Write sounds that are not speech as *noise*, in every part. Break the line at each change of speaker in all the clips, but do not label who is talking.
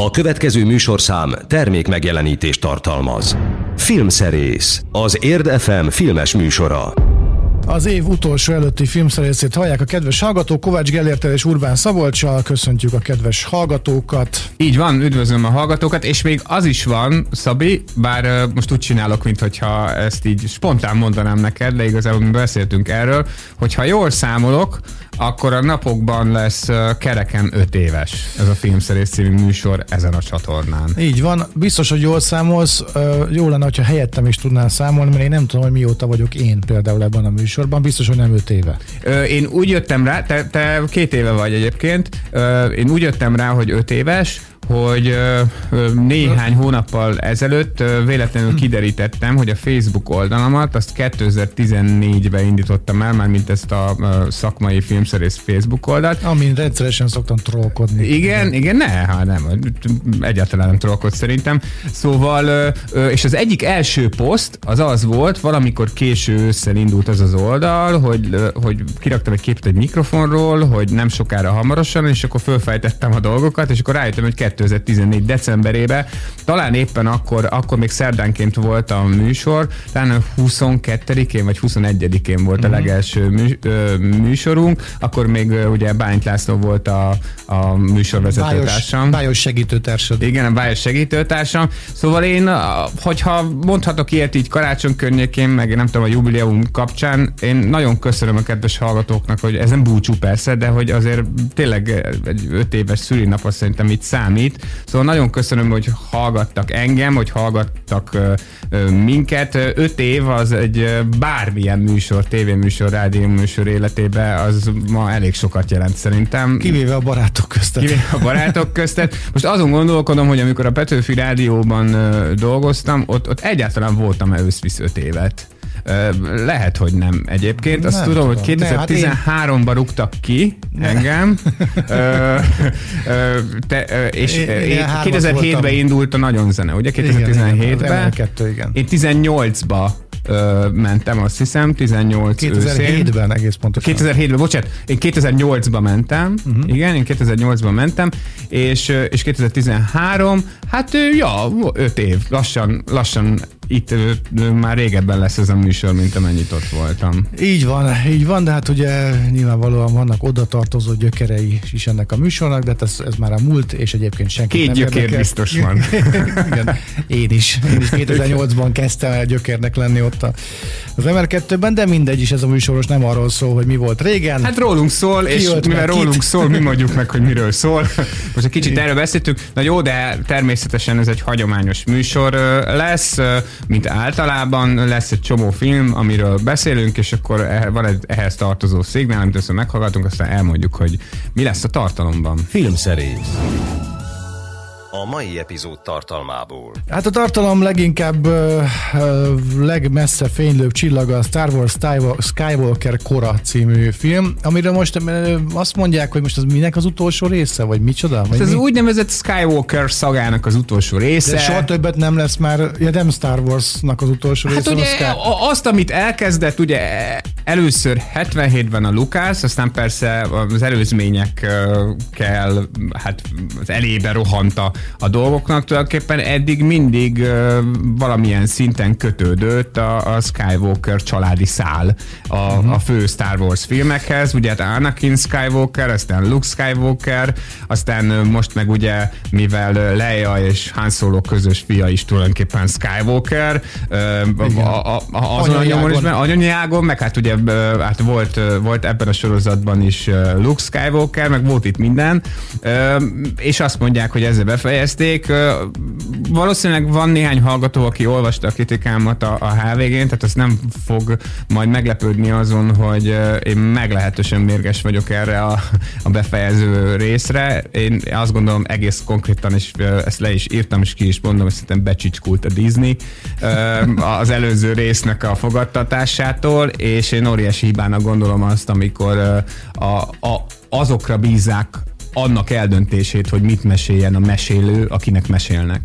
A következő műsorszám termék megjelenítést tartalmaz. Filmszerész, az Érd FM filmes műsora.
Az év utolsó előtti filmszerészét hallják a kedves hallgatók, Kovács Gellértel és Urbán Szabolcsal, köszöntjük a kedves hallgatókat.
Így van, üdvözlöm a hallgatókat, és még az is van, Szabi, bár most úgy csinálok, mintha ezt így spontán mondanám neked, de igazából mi beszéltünk erről, hogyha jól számolok, akkor a napokban lesz kereken 5 éves ez a Filmszerész című műsor ezen a csatornán.
Így van, biztos, hogy jól számolsz, jó lenne, ha helyettem is tudnál számolni, mert én nem tudom, hogy mióta vagyok én például ebben a műsorban, biztos, hogy nem 5 éve.
Én úgy jöttem rá, te, te két éve vagy egyébként, én úgy jöttem rá, hogy 5 éves, hogy néhány hónappal ezelőtt véletlenül kiderítettem, hogy a Facebook oldalamat azt 2014-ben indítottam el, már mint ezt a szakmai filmszerész Facebook oldalt.
Amin rendszeresen szoktam trollkodni.
Igen, igen, ne, hát nem, egyáltalán nem trollkod szerintem. Szóval, és az egyik első poszt az az volt, valamikor késő ősszel indult ez az oldal, hogy, hogy kiraktam egy képet egy mikrofonról, hogy nem sokára hamarosan, és akkor fölfejtettem a dolgokat, és akkor rájöttem, hogy 2014 decemberében, talán éppen akkor, akkor még szerdánként volt a műsor, talán a 22-én vagy 21-én volt a mhm. legelső mű, ö, műsorunk, akkor még ugye Bányt László volt a, a műsorvezetőtársam.
Bájos segítőtársam.
Igen, a Bájos segítőtársam. Szóval én, hogyha mondhatok ilyet így karácsony környékén, meg nem tudom, a jubileum kapcsán, én nagyon köszönöm a kedves hallgatóknak, hogy ez nem búcsú persze, de hogy azért tényleg egy öt éves szülinap szerintem itt számít, valamit. Szóval nagyon köszönöm, hogy hallgattak engem, hogy hallgattak ö, ö, minket. Öt év az egy bármilyen műsor, tévéműsor, rádióműsor életébe, az ma elég sokat jelent szerintem.
Kivéve a barátok köztet.
Kivéve a barátok köztet. Most azon gondolkodom, hogy amikor a Petőfi Rádióban dolgoztam, ott, ott egyáltalán voltam-e összvisz öt évet. Lehet, hogy nem egyébként. Azt nem tudom, tudom, hogy 2013-ban hát rúgtak ki nem. engem, *laughs* te, és én 2007-ben indult a nagyon zene, ugye? 2017-ben.
Igen,
Én 18-ba ö, mentem, azt hiszem, 18
2007-ben egész pontosan.
2007-ben, bocsánat, én 2008-ba mentem, uh-huh. igen, én 2008-ban mentem, és, és 2013, hát ja, 5 év, lassan, lassan itt már régebben lesz ez a műsor, mint amennyit ott voltam.
Így van, így van, de hát ugye nyilvánvalóan vannak oda tartozó gyökerei is ennek a műsornak, de hát ez, ez már a múlt, és egyébként senki
Két
nem
gyökér érdekel. biztos *laughs* van.
Igen, én is. Én is 2008-ban kezdtem el gyökérnek lenni ott a, az MR2-ben, de mindegy is ez a műsoros nem arról szól, hogy mi volt régen.
Hát rólunk szól, Ki és mivel rólunk kit? szól, mi mondjuk meg, hogy miről szól. *laughs* Most egy kicsit erről beszéltünk. Na jó, de természetesen ez egy hagyományos műsor lesz mint általában. Lesz egy csomó film, amiről beszélünk, és akkor e- van egy ehhez tartozó szignál, amit össze meghallgatunk, aztán elmondjuk, hogy mi lesz a tartalomban.
Filmszerész a mai epizód tartalmából.
Hát a tartalom leginkább uh, legmessze fénylőbb csillaga a Star Wars Skywalker Kora című film, amiről most uh, azt mondják, hogy most az minek az utolsó része, vagy micsoda? Vagy
ez
mi?
az úgynevezett Skywalker szagának az utolsó része.
De soha többet nem lesz már, ja nem Star Wars-nak az utolsó
hát
része.
ugye Sky... azt, amit elkezdett, ugye először 77-ben a Lucas, aztán persze az előzményekkel hát az elébe rohanta a dolgoknak tulajdonképpen eddig mindig uh, valamilyen szinten kötődött a, a Skywalker családi szál a, uh-huh. a fő Star Wars filmekhez, ugye hát Anakin Skywalker, aztán Luke Skywalker, aztán most meg ugye, mivel Leia és Han Solo közös fia is tulajdonképpen Skywalker, uh, a, a, a, azon anyanyágon. is, anyanyágon, meg hát ugye hát volt, volt ebben a sorozatban is Luke Skywalker, meg volt itt minden, és azt mondják, hogy ezzel befejezték. Valószínűleg van néhány hallgató, aki olvasta a kritikámat a, a HVG-n, tehát az nem fog majd meglepődni azon, hogy én meglehetősen mérges vagyok erre a, a befejező részre. Én azt gondolom egész konkrétan, és ezt le is írtam, és ki is mondom, hogy szerintem becsicskult a Disney az előző résznek a fogadtatásától, és én óriási hibának gondolom azt, amikor a, a, azokra bízzák annak eldöntését, hogy mit meséljen a mesélő, akinek mesélnek.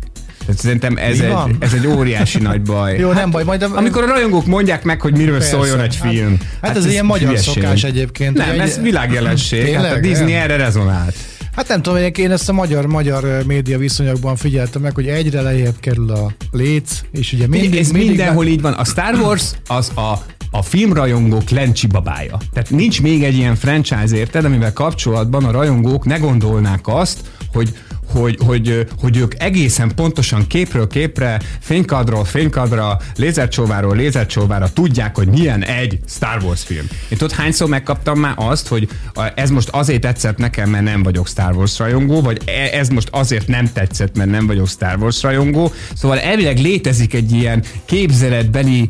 Tehát szerintem ez egy, ez egy óriási nagy baj.
Jó, hát, nem baj. Majd a...
Amikor a rajongók mondják meg, hogy miről Persze, szóljon egy hát- film.
Hát, hát ez, ez ilyen magyar hülyeség. szokás egyébként.
Nem, ez világjelenség. Hát a Disney erre rezonált.
Hát nem tudom, én ezt a magyar-magyar média viszonyokban figyeltem meg, hogy egyre lejjebb kerül a léc, és ugye mindig...
Ez
mindig
mindenhol így van. A Star Wars az a a filmrajongók lencsi babája. Tehát nincs még egy ilyen franchise érted, amivel kapcsolatban a rajongók ne gondolnák azt, hogy hogy, hogy, hogy ők egészen pontosan képről képre, fénykadról fénykadra, lézercsóváról lézercsóvára tudják, hogy milyen egy Star Wars film. Én tudod, hányszor megkaptam már azt, hogy ez most azért tetszett nekem, mert nem vagyok Star Wars rajongó, vagy e, ez most azért nem tetszett, mert nem vagyok Star Wars rajongó. Szóval elvileg létezik egy ilyen képzeletbeni,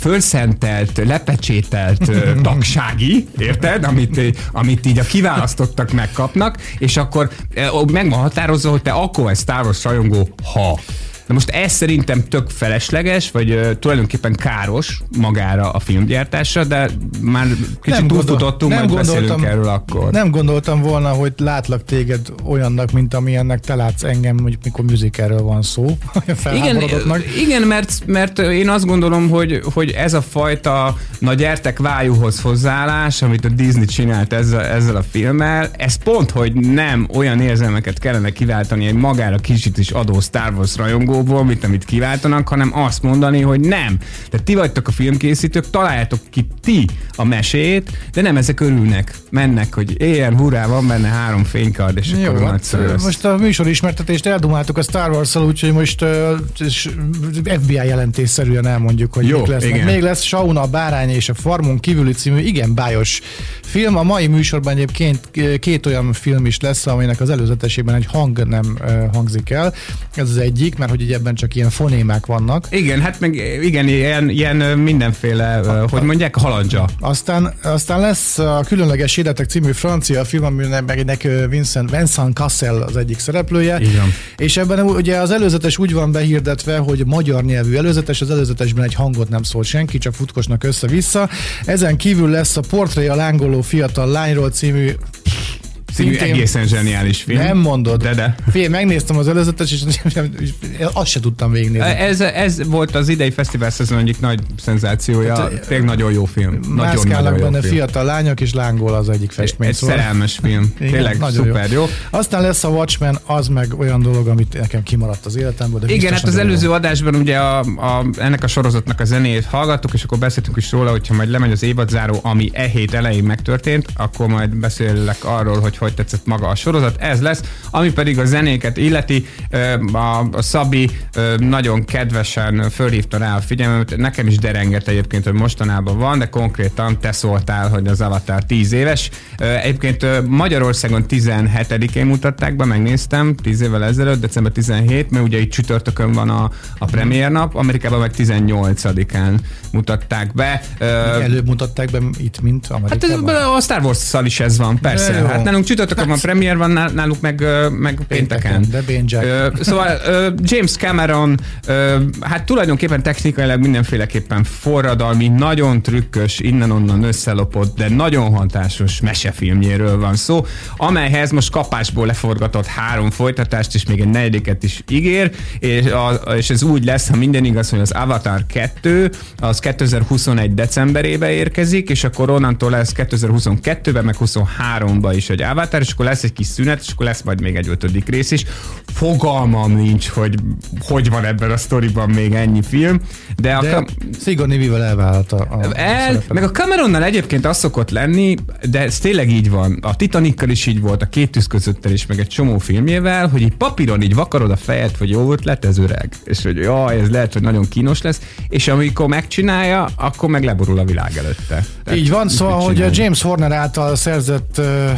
fölszentelt, lepecsételt *laughs* tagsági, érted? Amit, amit így a kiválasztottak megkapnak, és akkor meg van meghatározza, hogy te akkor vagy Star Wars rajongó, ha. Na most ez szerintem tök felesleges, vagy uh, tulajdonképpen káros magára a filmgyártásra, de már kicsit nem túlfutottunk, nem majd beszélünk erről akkor.
Nem gondoltam volna, hogy látlak téged olyannak, mint amilyennek te látsz engem, hogy mikor musicalről van szó. *laughs*
igen, igen mert, mert én azt gondolom, hogy, hogy ez a fajta na gyertek vájúhoz hozzáállás, amit a Disney csinált ezzel, ezzel a filmmel, ez pont, hogy nem olyan érzelmeket kellene kiváltani egy magára kicsit is adó Star Wars rajongó, logóból, mit, amit kiváltanak, hanem azt mondani, hogy nem. Tehát ti vagytok a filmkészítők, találjátok ki ti a mesét, de nem ezek örülnek, mennek, hogy éljen, hurrá, van benne három fénykard, és Jó, akkor hát,
Most a műsor ismertetést eldumáltuk a Star Wars-szal, úgyhogy most uh, FBI jelentésszerűen elmondjuk, hogy Jó, mik lesznek. Igen. Még lesz Sauna, a Bárány és a Farmon kívüli című igen bájos film. A mai műsorban egyébként két olyan film is lesz, aminek az előzetesében egy hang nem hangzik el. Ez az egyik, mert hogy ebben csak ilyen fonémák vannak.
Igen, hát meg igen, ilyen, ilyen mindenféle, a, hogy mondják, halandzsa.
Aztán, aztán lesz a Különleges Életek című francia film, aminek meg Vincent, Vincent Cassel az egyik szereplője. Igen. És ebben ugye az előzetes úgy van behirdetve, hogy magyar nyelvű előzetes, az előzetesben egy hangot nem szól senki, csak futkosnak össze-vissza. Ezen kívül lesz a Portré a lángoló fiatal lányról című
Szintén egészen zseniális film.
Nem mondod.
De, de.
Fél, megnéztem az előzetes, és azt se tudtam végignézni.
Ez, ez volt az idei fesztivál szezon egyik nagy szenzációja. Hát, Tényleg nagyon jó film. Nagyon, nagyon
jó
benne
film. fiatal lányok, és lángol az egyik festmény.
Egy szóval. szerelmes film. Igen, Tényleg nagyon szuper jó. jó.
Aztán lesz a Watchmen, az meg olyan dolog, amit nekem kimaradt az életemből. De
Igen, hát az előző jó. adásban ugye a, a, ennek a sorozatnak a zenéjét hallgattuk, és akkor beszéltünk is róla, hogyha majd lemegy az évadzáró, ami e hét elején megtörtént, akkor majd beszélek arról, hogy hogy tetszett maga a sorozat. Ez lesz, ami pedig a zenéket illeti. A, Szabi nagyon kedvesen fölhívta rá a figyelmet, nekem is derenget egyébként, hogy mostanában van, de konkrétan te szóltál, hogy az Avatar 10 éves. Egyébként Magyarországon 17-én mutatták be, megnéztem, 10 évvel ezelőtt, december 17, mert ugye itt csütörtökön van a, a premier nap, Amerikában meg 18-án mutatták be.
Előbb mutatták be itt, mint Amerikában?
Hát ez, a Star Wars-szal is ez van, persze. Hát nálunk csütörtökön van premier, van náluk meg, meg pénteken.
pénteken de
Szóval James Cameron, hát tulajdonképpen technikailag mindenféleképpen forradalmi, nagyon trükkös, innen-onnan összelopott, de nagyon hatásos mesefilmjéről van szó, amelyhez most kapásból leforgatott három folytatást, és még egy negyediket is ígér, és, a, és ez úgy lesz, ha minden igaz, hogy az Avatar 2 az 2021 decemberébe érkezik, és akkor onnantól lesz 2022-ben, meg 23-ban is egy Avatar, és akkor lesz egy kis szünet, és akkor lesz majd még egy ötödik rész is. Fogalmam nincs, hogy hogy van ebben a sztoriban még ennyi film, de,
de a... Sigourney Weaver elvállalt a, a
El, meg a Cameronnal egyébként az szokott lenni, de ez tényleg így van. A Titanikkal is így volt, a két tűz közöttel is, meg egy csomó filmjével, hogy így papíron így vakarod a fejed, hogy jó ötlet, ez öreg. És hogy jaj, ez lehet, hogy nagyon kínos lesz, és amikor megcsinálja, akkor meg leborul a világ előtte.
Tehát így van, szóval, hogy a James Horner által szerzett uh,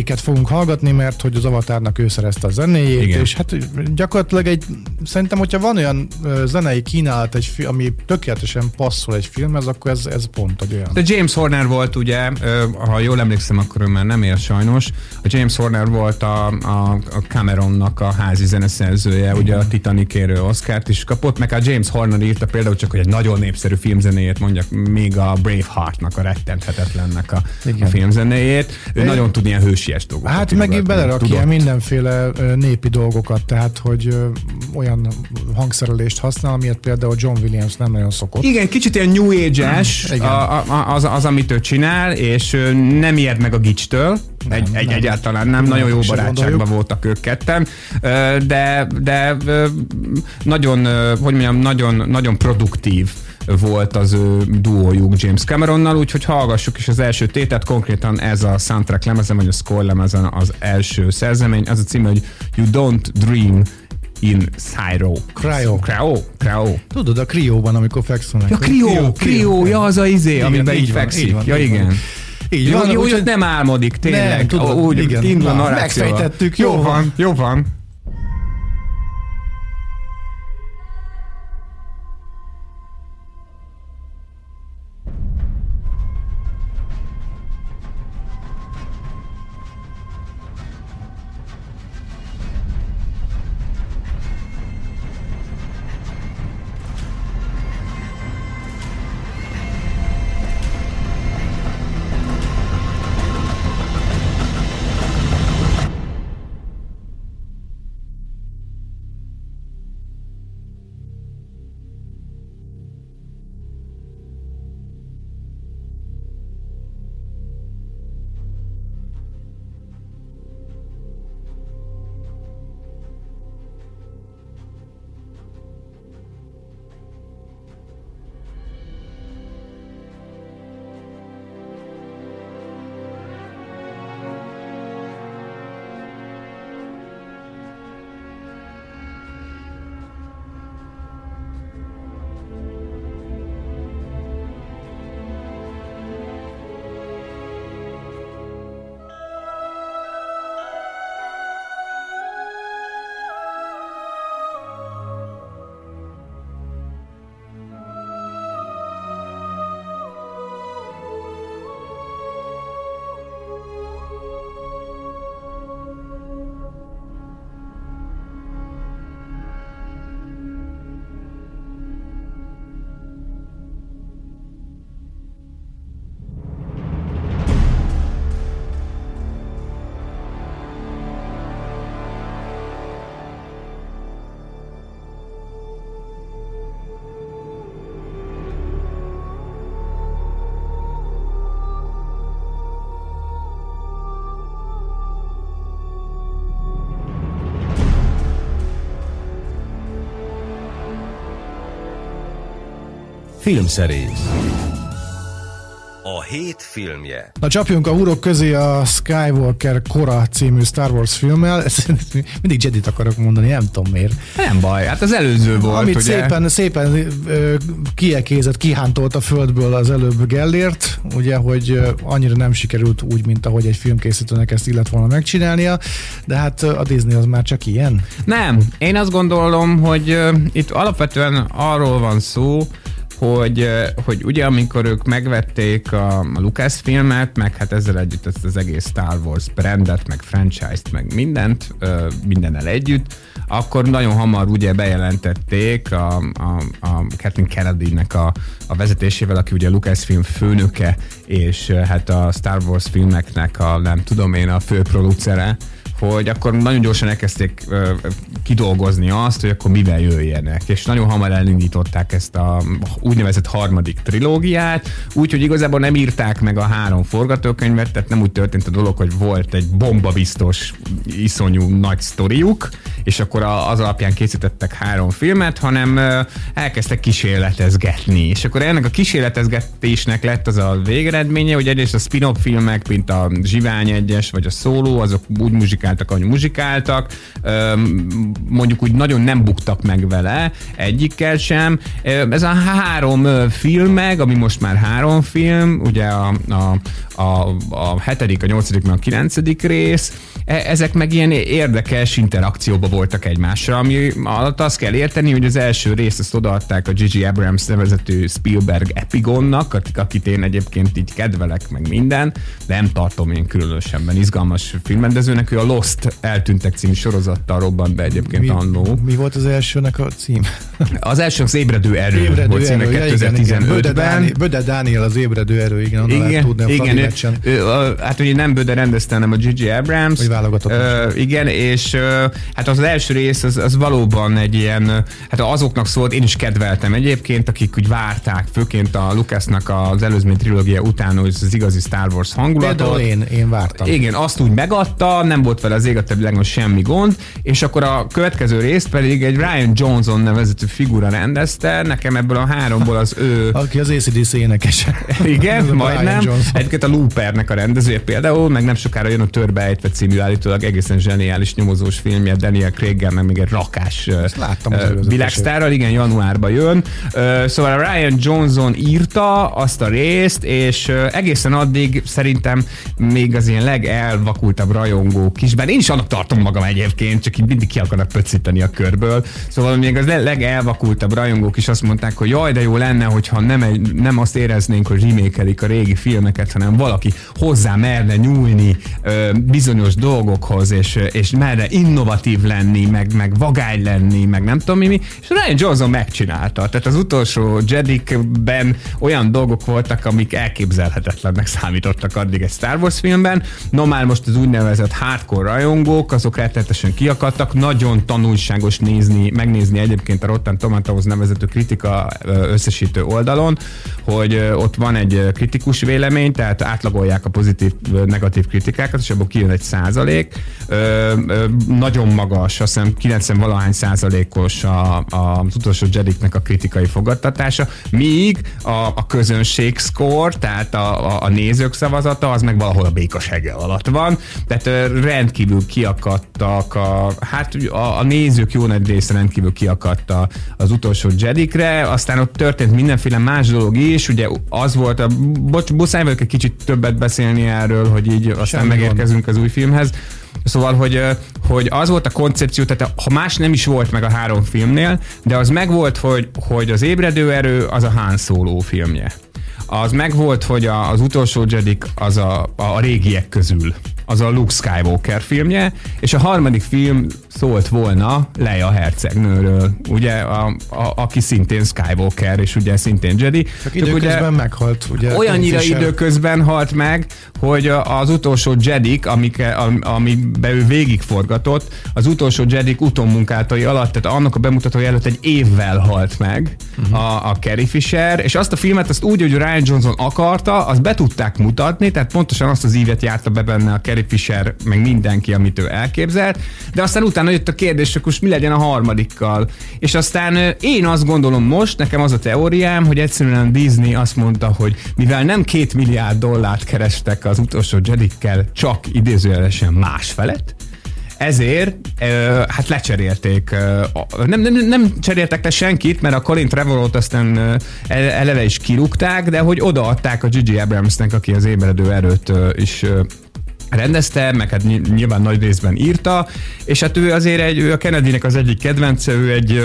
zenéket fogunk hallgatni, mert hogy az Avatárnak ő szerezte a zenéjét, Igen. és hát gyakorlatilag egy, szerintem, hogyha van olyan zenei kínálat, egy, ami tökéletesen passzol egy filmhez, akkor ez, ez pont egy olyan.
De James Horner volt ugye, ha jól emlékszem, akkor ő már nem él sajnos, a James Horner volt a, a, a Cameronnak a házi zeneszerzője, Igen. ugye a Titanicérő Oscárt is kapott, meg a James Horner írta például csak, hogy egy nagyon népszerű filmzenéjét mondjak, még a Braveheartnak, a rettenthetetlennek a, a filmzenéjét. Ő é. nagyon tud ilyen hősies dolgokat.
Hát meg belerak ilyen mindenféle népi dolgokat, tehát hogy olyan hangszerelést használ, amilyet például John Williams nem nagyon szokott.
Igen, kicsit ilyen New Age-es a, a, az, az, amit ő csinál, és nem ijed meg a gicstől. Egy, nem, egy, nem. Egyáltalán nem, nem, nagyon jó barátságban voltak ők ketten, de, de nagyon, hogy mondjam, nagyon, nagyon produktív volt az ő duójuk James Cameronnal, úgyhogy hallgassuk is az első tétet, konkrétan ez a soundtrack lemezen, vagy a score lemezen az első szerzemény, az a cím, hogy You Don't Dream in Cyro.
Cryo.
Cryo? Cryo.
Tudod, a krióban, amikor fekszenek.
Ja, krió, krió, ja, az a izé, igen, amiben így, így fekszik. Van, ja, így igen. Van. Így van, jó, úgy, hogy nem álmodik, tényleg. Nem,
tudod, úgy, igen. Indul a Megfejtettük,
jó, jó van. Jó van.
Filmszerész a hét filmje.
Na csapjunk a hurok közé a Skywalker Kora című Star Wars filmmel. Ezt *laughs* mindig Jedit akarok mondani, nem tudom miért.
Nem baj, hát az előző volt,
Amit
ugye?
szépen, szépen kiekézett, kihántolt a földből az előbb Gellért, ugye, hogy annyira nem sikerült úgy, mint ahogy egy filmkészítőnek ezt illet volna megcsinálnia, de hát a Disney az már csak ilyen.
Nem, én azt gondolom, hogy itt alapvetően arról van szó, hogy, hogy ugye amikor ők megvették a, a Lucas filmet, meg hát ezzel együtt ezt az egész Star Wars brandet, meg franchise-t, meg mindent, mindennel együtt, akkor nagyon hamar ugye bejelentették a, a, a Kathleen Kennedy-nek a, a vezetésével, aki ugye a Lucasfilm főnöke, és hát a Star Wars filmeknek a nem tudom én a főproducere, hogy akkor nagyon gyorsan elkezdték uh, kidolgozni azt, hogy akkor mivel jöjjenek, és nagyon hamar elindították ezt a úgynevezett harmadik trilógiát, úgyhogy igazából nem írták meg a három forgatókönyvet, tehát nem úgy történt a dolog, hogy volt egy bombabiztos, iszonyú nagy sztoriuk, és akkor az alapján készítettek három filmet, hanem uh, elkezdtek kísérletezgetni, és akkor ennek a kísérletezgetésnek lett az a végeredménye, hogy egyrészt a spin-off filmek, mint a Zsivány egyes, vagy a Szóló, azok úgy muzsikáltak, muzsikáltak, ahogy muzsikáltak, mondjuk úgy nagyon nem buktak meg vele, egyikkel sem. Ez a három film meg, ami most már három film, ugye a, a, a, a hetedik, a nyolcadik, meg a kilencedik rész, ezek meg ilyen érdekes interakcióba voltak egymásra, ami alatt azt kell érteni, hogy az első részt azt odaadták a Gigi Abrams nevezetű Spielberg Epigonnak, akit én egyébként így kedvelek, meg minden, de nem tartom én különösebben izgalmas filmrendezőnek, ő a Lost eltűntek című sorozattal robbant be egyébként
mi,
annó.
Mi volt az elsőnek a cím?
Az első az Ébredő erő ébredő volt címe 2015-ben.
Böde, Dániel az Ébredő erő, igen,
igen, a igen, ő, ő, hát ugye nem Böde rendezte, hanem a Gigi Abrams,
válogatott.
Ö, igen, és ö, hát az első rész az, az valóban egy ilyen, hát azoknak szólt, én is kedveltem egyébként, akik úgy várták, főként a Lucasnak az előzmény trilógia után, az igazi Star Wars hangulatot.
Például én, én vártam.
Igen, azt úgy megadta, nem volt vele az ég a világon semmi gond, és akkor a következő részt pedig egy Ryan Johnson nevezetű figura rendezte, nekem ebből a háromból az ő... *laughs*
Aki az ACDC énekese.
Igen, *laughs* majdnem. Egyébként a Loopernek a rendezője például, meg nem sokára jön a Törbeejtve című állítólag egészen zseniális nyomozós filmje Daniel craig meg még egy rakás
Ezt láttam előzetesét.
világsztárral, igen, januárban jön. Ö, Szóval a Ryan Johnson írta azt a részt, és ö, egészen addig szerintem még az ilyen legelvakultabb rajongók is, bár én is annak tartom magam egyébként, csak így mindig ki akarnak pöccíteni a körből. Szóval még az le- legelvakultabb rajongók is azt mondták, hogy jaj, de jó lenne, hogyha nem, egy, nem azt éreznénk, hogy remékelik a régi filmeket, hanem valaki hozzá merne nyúlni ö, bizonyos dolgokhoz, és, és merne innovatív lenni, meg, meg vagány lenni, meg nem tudom mi, mi. És Ryan Johnson megcsinálta. Tehát az utolsó Jedikben olyan dolgok voltak, amik elképzelhetetlennek számítottak addig egy Star Wars filmben. No már most az úgynevezett hardcore rajongók, azok rettenetesen kiakadtak. Nagyon tanulságos nézni, megnézni egyébként a Rotten Tomatoes nevezető kritika összesítő oldalon, hogy ott van egy kritikus vélemény, tehát átlagolják a pozitív, negatív kritikákat, és abból kijön egy százalék. Nagyon magas, azt hiszem 90 valahány százalékos a, a, az utolsó Jediknek a kritikai fogadtatása, míg a, a közönség score, tehát a, a, a nézők szavazata, az meg valahol a békos hege alatt van. Tehát rendkívül kiakadtak, a, hát a, a nézők jó nagy része rendkívül kiakadt a, az utolsó Jedikre, aztán ott történt mindenféle más dolog is, ugye az volt, a, bocs, muszáj vagyok egy kicsit többet beszélni erről, hogy így aztán
Semmi
megérkezünk az új filmhez. Szóval, hogy, hogy az volt a koncepció, tehát ha más nem is volt meg a három filmnél, de az megvolt, hogy, hogy az ébredő erő az a Han Solo filmje. Az megvolt, hogy a, az utolsó Jedik az a, a régiek közül az a Luke Skywalker filmje, és a harmadik film szólt volna Leia hercegnőről, ugye, a, a, aki szintén Skywalker, és ugye szintén Jedi.
Csak időközben meghalt, ugye.
Olyannyira
Fisher.
időközben halt meg, hogy az utolsó Jedik, amik, am- amikbe ő végigforgatott, az utolsó Jedik utómunkátai alatt, tehát annak a bemutatója előtt egy évvel halt meg uh-huh. a, a Carrie Fisher, és azt a filmet azt úgy, hogy Ryan Johnson akarta, azt be tudták mutatni, tehát pontosan azt az ívet járta be benne a Carrie Fisher, meg mindenki, amit ő elképzelt, de aztán utána jött a kérdés, most mi legyen a harmadikkal. És aztán én azt gondolom most, nekem az a teóriám, hogy egyszerűen Disney azt mondta, hogy mivel nem két milliárd dollárt kerestek az utolsó Jedikkel, csak idézőjelesen más felett, ezért hát lecserélték. Nem, nem, nem cseréltek le senkit, mert a Colin Trevorrot aztán eleve is kirúgták, de hogy odaadták a Gigi Abramsnek, aki az ébredő erőt is rendezte, meg hát ny- nyilván nagy részben írta, és hát ő azért egy, ő a Kennedynek az egyik kedvence, ő egy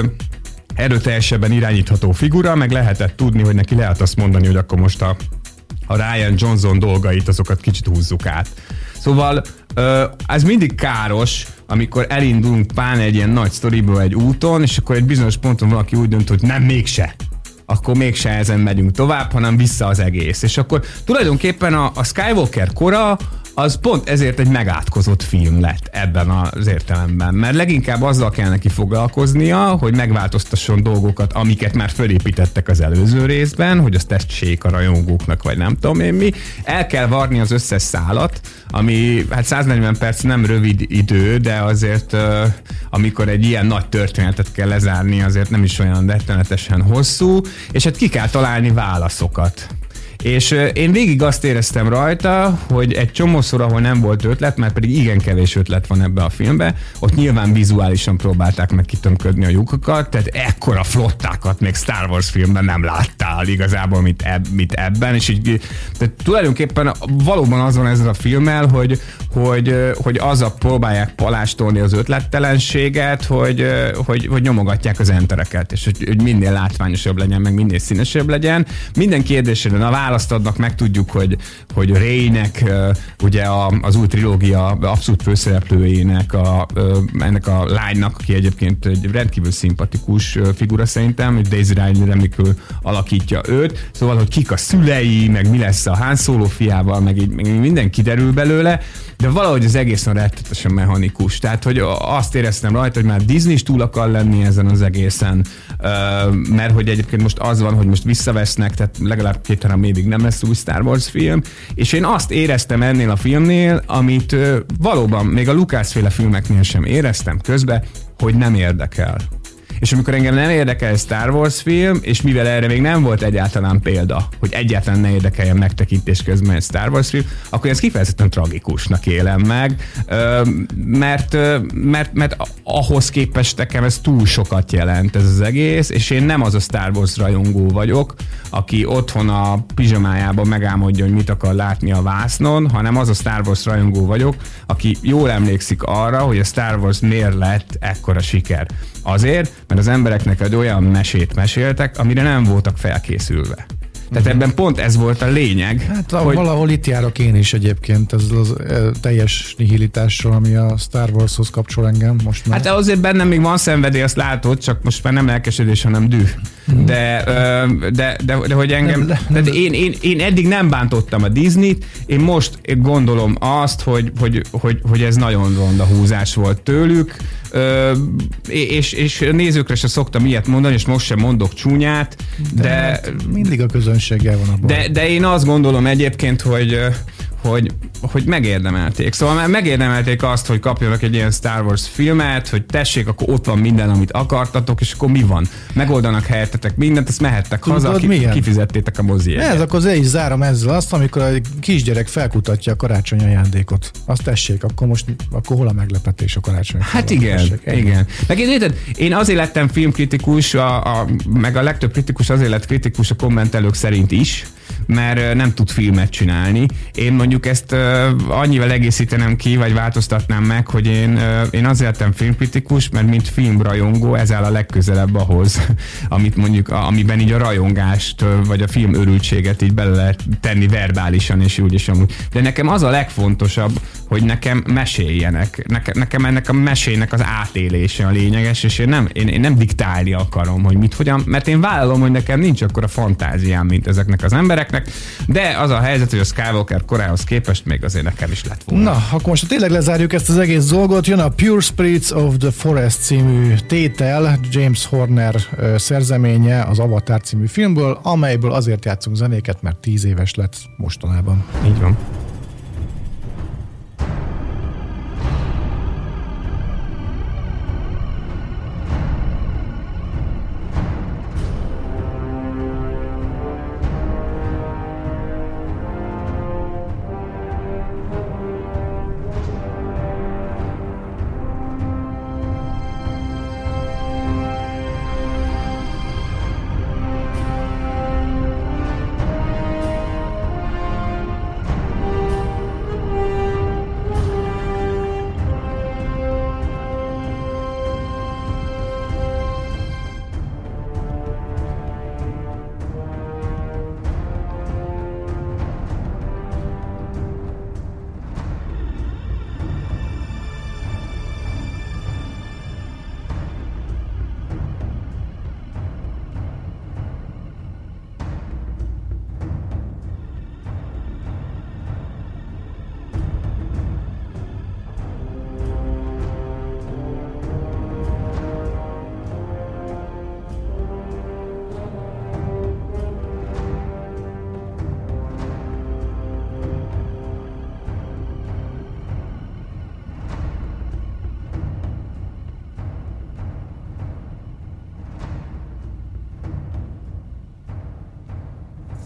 erőteljesebben irányítható figura, meg lehetett tudni, hogy neki lehet azt mondani, hogy akkor most a, a Ryan Johnson dolgait, azokat kicsit húzzuk át. Szóval ez mindig káros, amikor elindulunk pán egy ilyen nagy sztoriból egy úton, és akkor egy bizonyos ponton valaki úgy dönt, hogy nem, mégse akkor mégse ezen megyünk tovább, hanem vissza az egész. És akkor tulajdonképpen a, a Skywalker kora az pont ezért egy megátkozott film lett ebben az értelemben. Mert leginkább azzal kell neki foglalkoznia, hogy megváltoztasson dolgokat, amiket már fölépítettek az előző részben, hogy azt tessék a rajongóknak, vagy nem tudom én mi. El kell varni az összes szálat, ami hát 140 perc nem rövid idő, de azért amikor egy ilyen nagy történetet kell lezárni, azért nem is olyan rettenetesen hosszú, és hát ki kell találni válaszokat. És én végig azt éreztem rajta, hogy egy csomószor, ahol nem volt ötlet, mert pedig igen kevés ötlet van ebbe a filmbe, ott nyilván vizuálisan próbálták meg kitömködni a lyukokat, tehát ekkora flottákat még Star Wars filmben nem láttál igazából, mint, eb- mint ebben, és így, tehát tulajdonképpen valóban az van ezzel a filmmel, hogy, hogy, hogy azzal próbálják palástolni az ötlettelenséget, hogy, hogy, hogy nyomogatják az entereket, és hogy, hogy minél látványosabb legyen, meg minél színesebb legyen. Minden kérdésre a választ adnak, meg tudjuk, hogy, hogy Raynek, ö, ugye a, az új trilógia abszolút főszereplőjének, a, ennek a lánynak, aki egyébként egy rendkívül szimpatikus figura szerintem, hogy Daisy Ridley remélkül alakítja őt, szóval, hogy kik a szülei, meg mi lesz a Han Solo fiával, meg meg minden kiderül belőle, de valahogy az egészen rettetesen mechanikus. Tehát, hogy azt éreztem rajta, hogy már Disney is túl akar lenni ezen az egészen, mert hogy egyébként most az van, hogy most visszavesznek, tehát legalább két-három évig nem lesz új Star Wars film, és én azt éreztem ennél a filmnél, amit valóban még a Lucas féle filmeknél sem éreztem közben, hogy nem érdekel. És amikor engem nem érdekel egy Star Wars film, és mivel erre még nem volt egyáltalán példa, hogy egyáltalán ne érdekeljen megtekintés közben egy Star Wars film, akkor ez kifejezetten tragikusnak élem meg, mert, mert, mert ahhoz képest nekem ez túl sokat jelent ez az egész, és én nem az a Star Wars rajongó vagyok, aki otthon a pizsamájában megálmodja, hogy mit akar látni a vásznon, hanem az a Star Wars rajongó vagyok, aki jól emlékszik arra, hogy a Star Wars miért lett ekkora siker. Azért, mert az embereknek egy olyan mesét meséltek, amire nem voltak felkészülve. Tehát ebben pont ez volt a lényeg.
Hát hogy... valahol itt járok én is egyébként, ez az, az teljes nihilitásról, ami a Star Warshoz kapcsol engem most
már. Hát azért bennem még van szenvedély, azt látod, csak most már nem lelkesedés, hanem düh. Mhm. De, de, de, de, de hogy engem, nem, nem, de én, én, én eddig nem bántottam a Disney-t, én most gondolom azt, hogy, hogy, hogy, hogy ez nagyon ronda húzás volt tőlük, és, és nézőkre se szoktam ilyet mondani, és most sem mondok csúnyát, de... de hát
mindig a közönséggel van a
baj. De, de én azt gondolom egyébként, hogy hogy, hogy megérdemelték. Szóval már megérdemelték azt, hogy kapjanak egy ilyen Star Wars filmet, hogy tessék, akkor ott van minden, amit akartatok, és akkor mi van? Megoldanak helyettetek mindent, azt mehettek Tudod, haza, ki, milyen? kifizettétek a mozi
Ez akkor az is zárom ezzel azt, amikor a kisgyerek felkutatja a karácsony ajándékot. Azt tessék, akkor most akkor hol a meglepetés a karácsony?
Hát igen, tessék, igen. Meg én, érted, én azért lettem filmkritikus, a, a, meg a legtöbb kritikus azért lett kritikus a kommentelők szerint is, mert nem tud filmet csinálni. Én mondjuk ezt annyival egészítenem ki, vagy változtatnám meg, hogy én, én azért lettem filmkritikus, mert mint filmrajongó ez áll a legközelebb ahhoz, *laughs* amit mondjuk, amiben így a rajongást, vagy a film örültséget így bele lehet tenni verbálisan, és úgy is amúgy. De nekem az a legfontosabb, hogy nekem meséljenek. Nekem, nekem ennek a mesének az átélése a lényeges, és én nem, én, én nem diktálni akarom, hogy mit, hogyan, mert én vállalom, hogy nekem nincs akkor a fantáziám, mint ezeknek az embereknek, de az a helyzet, hogy a Skywalker korához képest még azért nekem is lett volna.
Na, akkor most tényleg lezárjuk ezt az egész dolgot. Jön a Pure Spirits of the Forest című tétel, James Horner szerzeménye az Avatar című filmből, amelyből azért játszunk zenéket, mert tíz éves lett mostanában.
Így van.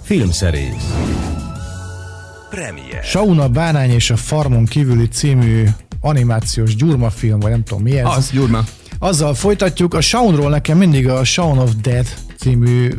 Filmszerész Premier
Sauna Bánány és a Farmon kívüli című animációs gyurmafilm, vagy nem tudom mi ez.
Az, gyurma.
Azzal folytatjuk. A Shaunról nekem mindig a Shaun of Death című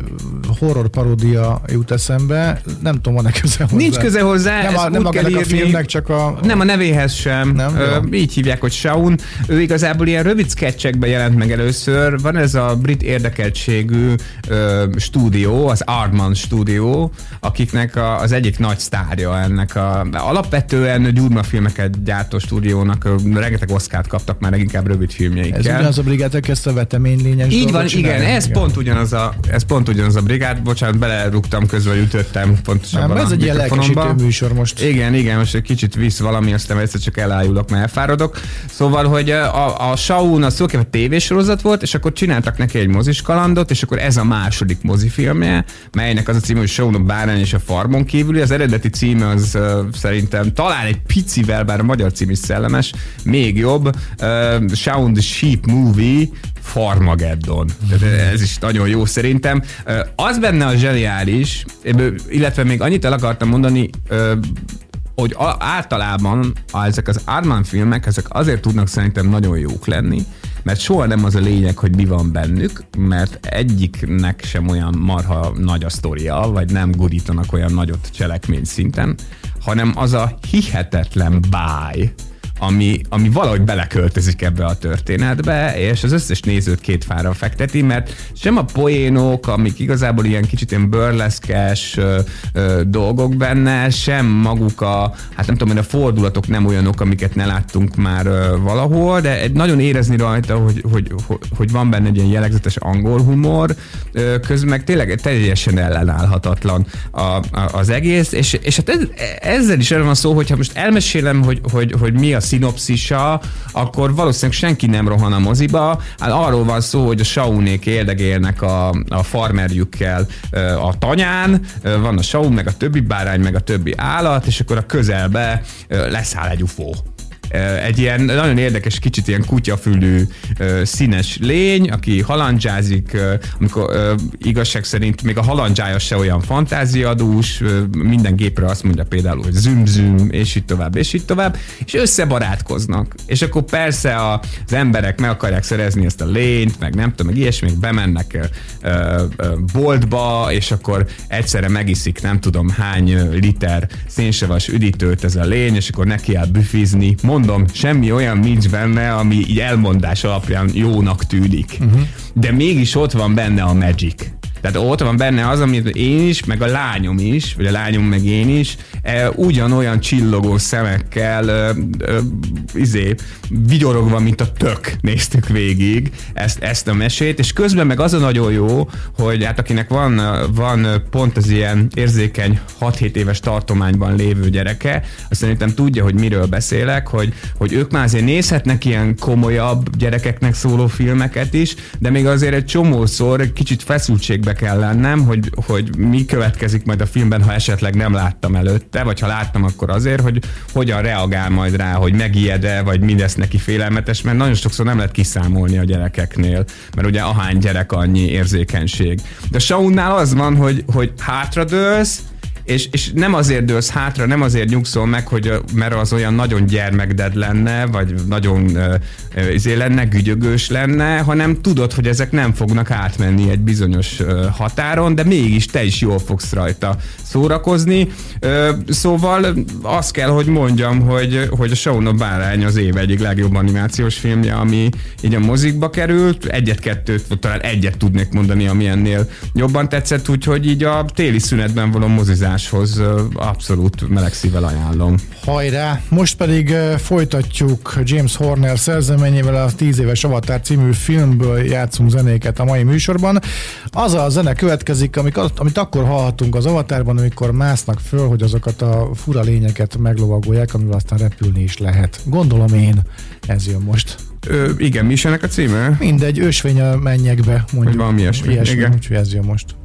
horror paródia jut eszembe. Nem tudom, van-e köze hozzá.
Nincs köze hozzá.
Nem, a, nem kell írni, a filmnek, csak a...
Nem a nevéhez sem. Nem, Ö, így hívják, hogy Shaun. Ő igazából ilyen rövid sketchekben jelent meg először. Van ez a brit érdekeltségű ö, stúdió, az Ardman stúdió, akiknek a, az egyik nagy sztárja ennek a alapvetően gyurmafilmeket gyártó stúdiónak rengeteg oszkát kaptak már leginkább rövid filmjeikkel. Ez
ugyanaz a brigádek ezt a vetemény lényes
Így van, igen, ez igen. pont ugyanaz a, ez pont ugyanaz a brigád, bocsánat, belerúgtam közben, ütöttem pontosabban
Nem, ez egy ilyen lelkesítő műsor most.
Igen, igen, most egy kicsit visz valami, aztán egyszer csak elájulok, mert elfáradok. Szóval, hogy a, a Shaun az szóképp tévésorozat volt, és akkor csináltak neki egy mozis kalandot, és akkor ez a második mozifilmje, melynek az a címe, hogy Shaun a bárány és a farmon kívüli. Az eredeti címe az uh, szerintem talán egy picivel, bár a magyar cím is szellemes, még jobb. Uh, the Sheep Movie, Farmageddon. Ez is nagyon jó szerintem. Az benne a zseniális, illetve még annyit el akartam mondani, hogy általában ezek az Arman filmek, ezek azért tudnak szerintem nagyon jók lenni, mert soha nem az a lényeg, hogy mi van bennük, mert egyiknek sem olyan marha nagy a sztoria, vagy nem gurítanak olyan nagyot cselekmény szinten, hanem az a hihetetlen báj, ami, ami valahogy beleköltözik ebbe a történetbe, és az összes nézőt két fára fekteti, mert sem a poénok, amik igazából ilyen kicsit ilyen burleszkes dolgok benne, sem maguk a, hát nem tudom, a fordulatok nem olyanok, amiket ne láttunk már ö, valahol, de nagyon érezni rajta, hogy, hogy, hogy, hogy van benne egy ilyen jellegzetes angol humor, ö, közben meg tényleg teljesen ellenállhatatlan a, a, az egész, és, és hát ez, ezzel is erről van szó, hogyha most elmesélem, hogy, hogy, hogy mi a szinopszisa, akkor valószínűleg senki nem rohan a moziba. Hát arról van szó, hogy a saunék érdegélnek a, a farmerjükkel a tanyán, van a saun, meg a többi bárány, meg a többi állat, és akkor a közelbe leszáll egy ufó egy ilyen nagyon érdekes, kicsit ilyen kutyafülű színes lény, aki halandzsázik, amikor igazság szerint még a halandzsája se olyan fantáziadús, minden gépre azt mondja például, hogy züm-züm, és így tovább, és így tovább, és összebarátkoznak. És akkor persze az emberek meg akarják szerezni ezt a lényt, meg nem tudom, meg ilyesmi, bemennek boltba, és akkor egyszerre megiszik nem tudom hány liter szénsavas üdítőt ez a lény, és akkor neki áll büfizni, mond mondom, semmi olyan nincs benne, ami így elmondás alapján jónak tűnik. Uh-huh. De mégis ott van benne a magic. Tehát ott van benne az, amit én is, meg a lányom is, vagy a lányom meg én is, e, ugyanolyan csillogó szemekkel, e, e, izé, vigyorogva, mint a tök néztük végig ezt, ezt a mesét, és közben meg az a nagyon jó, hogy hát akinek van, van pont az ilyen érzékeny 6-7 éves tartományban lévő gyereke, azt szerintem tudja, hogy miről beszélek, hogy, hogy ők már azért nézhetnek ilyen komolyabb gyerekeknek szóló filmeket is, de még azért egy csomószor kicsit feszültségbe képbe kell lennem, hogy, hogy mi következik majd a filmben, ha esetleg nem láttam előtte, vagy ha láttam, akkor azért, hogy hogyan reagál majd rá, hogy megijed-e, vagy mindez neki félelmetes, mert nagyon sokszor nem lehet kiszámolni a gyerekeknél, mert ugye ahány gyerek annyi érzékenység. De Saunnál az van, hogy, hogy hátradőlsz, és, és nem azért dőlsz hátra, nem azért nyugszol meg, hogy mert az olyan nagyon gyermekded lenne, vagy nagyon izé lenne, gügyögős lenne, hanem tudod, hogy ezek nem fognak átmenni egy bizonyos határon, de mégis te is jól fogsz rajta szórakozni. Szóval azt kell, hogy mondjam, hogy, hogy a Shaun of Bárány az év egyik legjobb animációs filmje, ami így a mozikba került. Egyet-kettőt, talán egyet tudnék mondani, ami ennél jobban tetszett, úgyhogy így a téli szünetben való mozizás olvasáshoz abszolút meleg szívvel ajánlom.
Hajrá! Most pedig folytatjuk James Horner szerzeményével a 10 éves Avatar című filmből játszunk zenéket a mai műsorban. Az a zene következik, amik, amit akkor hallhatunk az Avatarban, amikor másznak föl, hogy azokat a fura lényeket meglovagolják, amivel aztán repülni is lehet. Gondolom én, ez jön most.
Ö, igen, mi is ennek a címe?
Mindegy, ösvény a mennyekbe, mondjuk.
Valami ilyesmi. ilyesmi igen.
Úgyhogy ez jön most.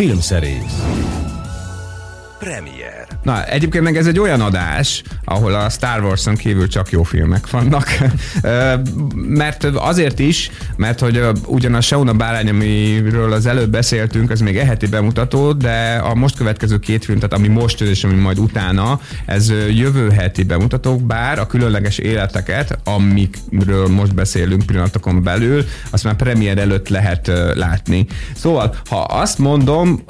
Filmszerész Premier.
Na, egyébként meg ez egy olyan adás, ahol a Star Wars-on kívül csak jó filmek vannak. *laughs* mert azért is, mert hogy ugyan a Seuna Bárány, amiről az előbb beszéltünk, az még eheti bemutató, de a most következő két film, tehát ami most és ami majd utána, ez jövő heti bemutató, bár a különleges életeket, amikről most beszélünk pillanatokon belül, azt már premier előtt lehet látni. Szóval, ha azt mondom,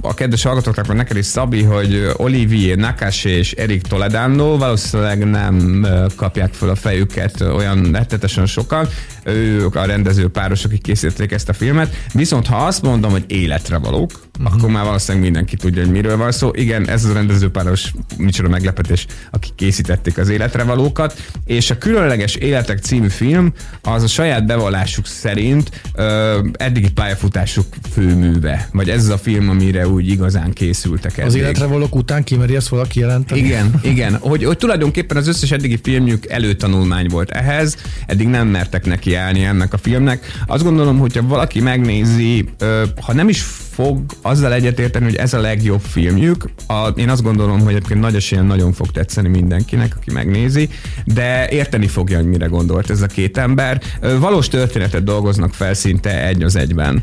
a kedves hallgatóknak, vagy neked is Szabi, hogy Olivier Nakache és Erik Toledano valószínűleg nem kapják fel a fejüket olyan rettetesen sokan. Ők a rendező páros, akik készítették ezt a filmet. Viszont ha azt mondom, hogy életre valók, uh-huh. akkor már valószínűleg mindenki tudja, hogy miről van szó. Igen, ez az a rendezőpáros, micsoda meglepetés, akik készítették az életre valókat. És a Különleges Életek című film az a saját bevallásuk szerint ö, eddigi pályafutásuk főműve. Vagy ez az a film, amire úgy igazán készültek eddig.
Az életre valók után kimeri ezt valaki jelenteni?
Igen, *laughs* igen. Hogy, hogy tulajdonképpen az összes eddigi filmjük előtanulmány volt ehhez, eddig nem mertek neki állni ennek a filmnek. Azt gondolom, hogyha valaki megnézi, ö, ha nem is fog azzal egyetérteni, hogy ez a legjobb filmjük. A, én azt gondolom, hogy egyébként nagy esélyen nagyon fog tetszeni mindenkinek, aki megnézi, de érteni fogja, hogy mire gondolt ez a két ember. Valós történetet dolgoznak fel szinte egy az egyben.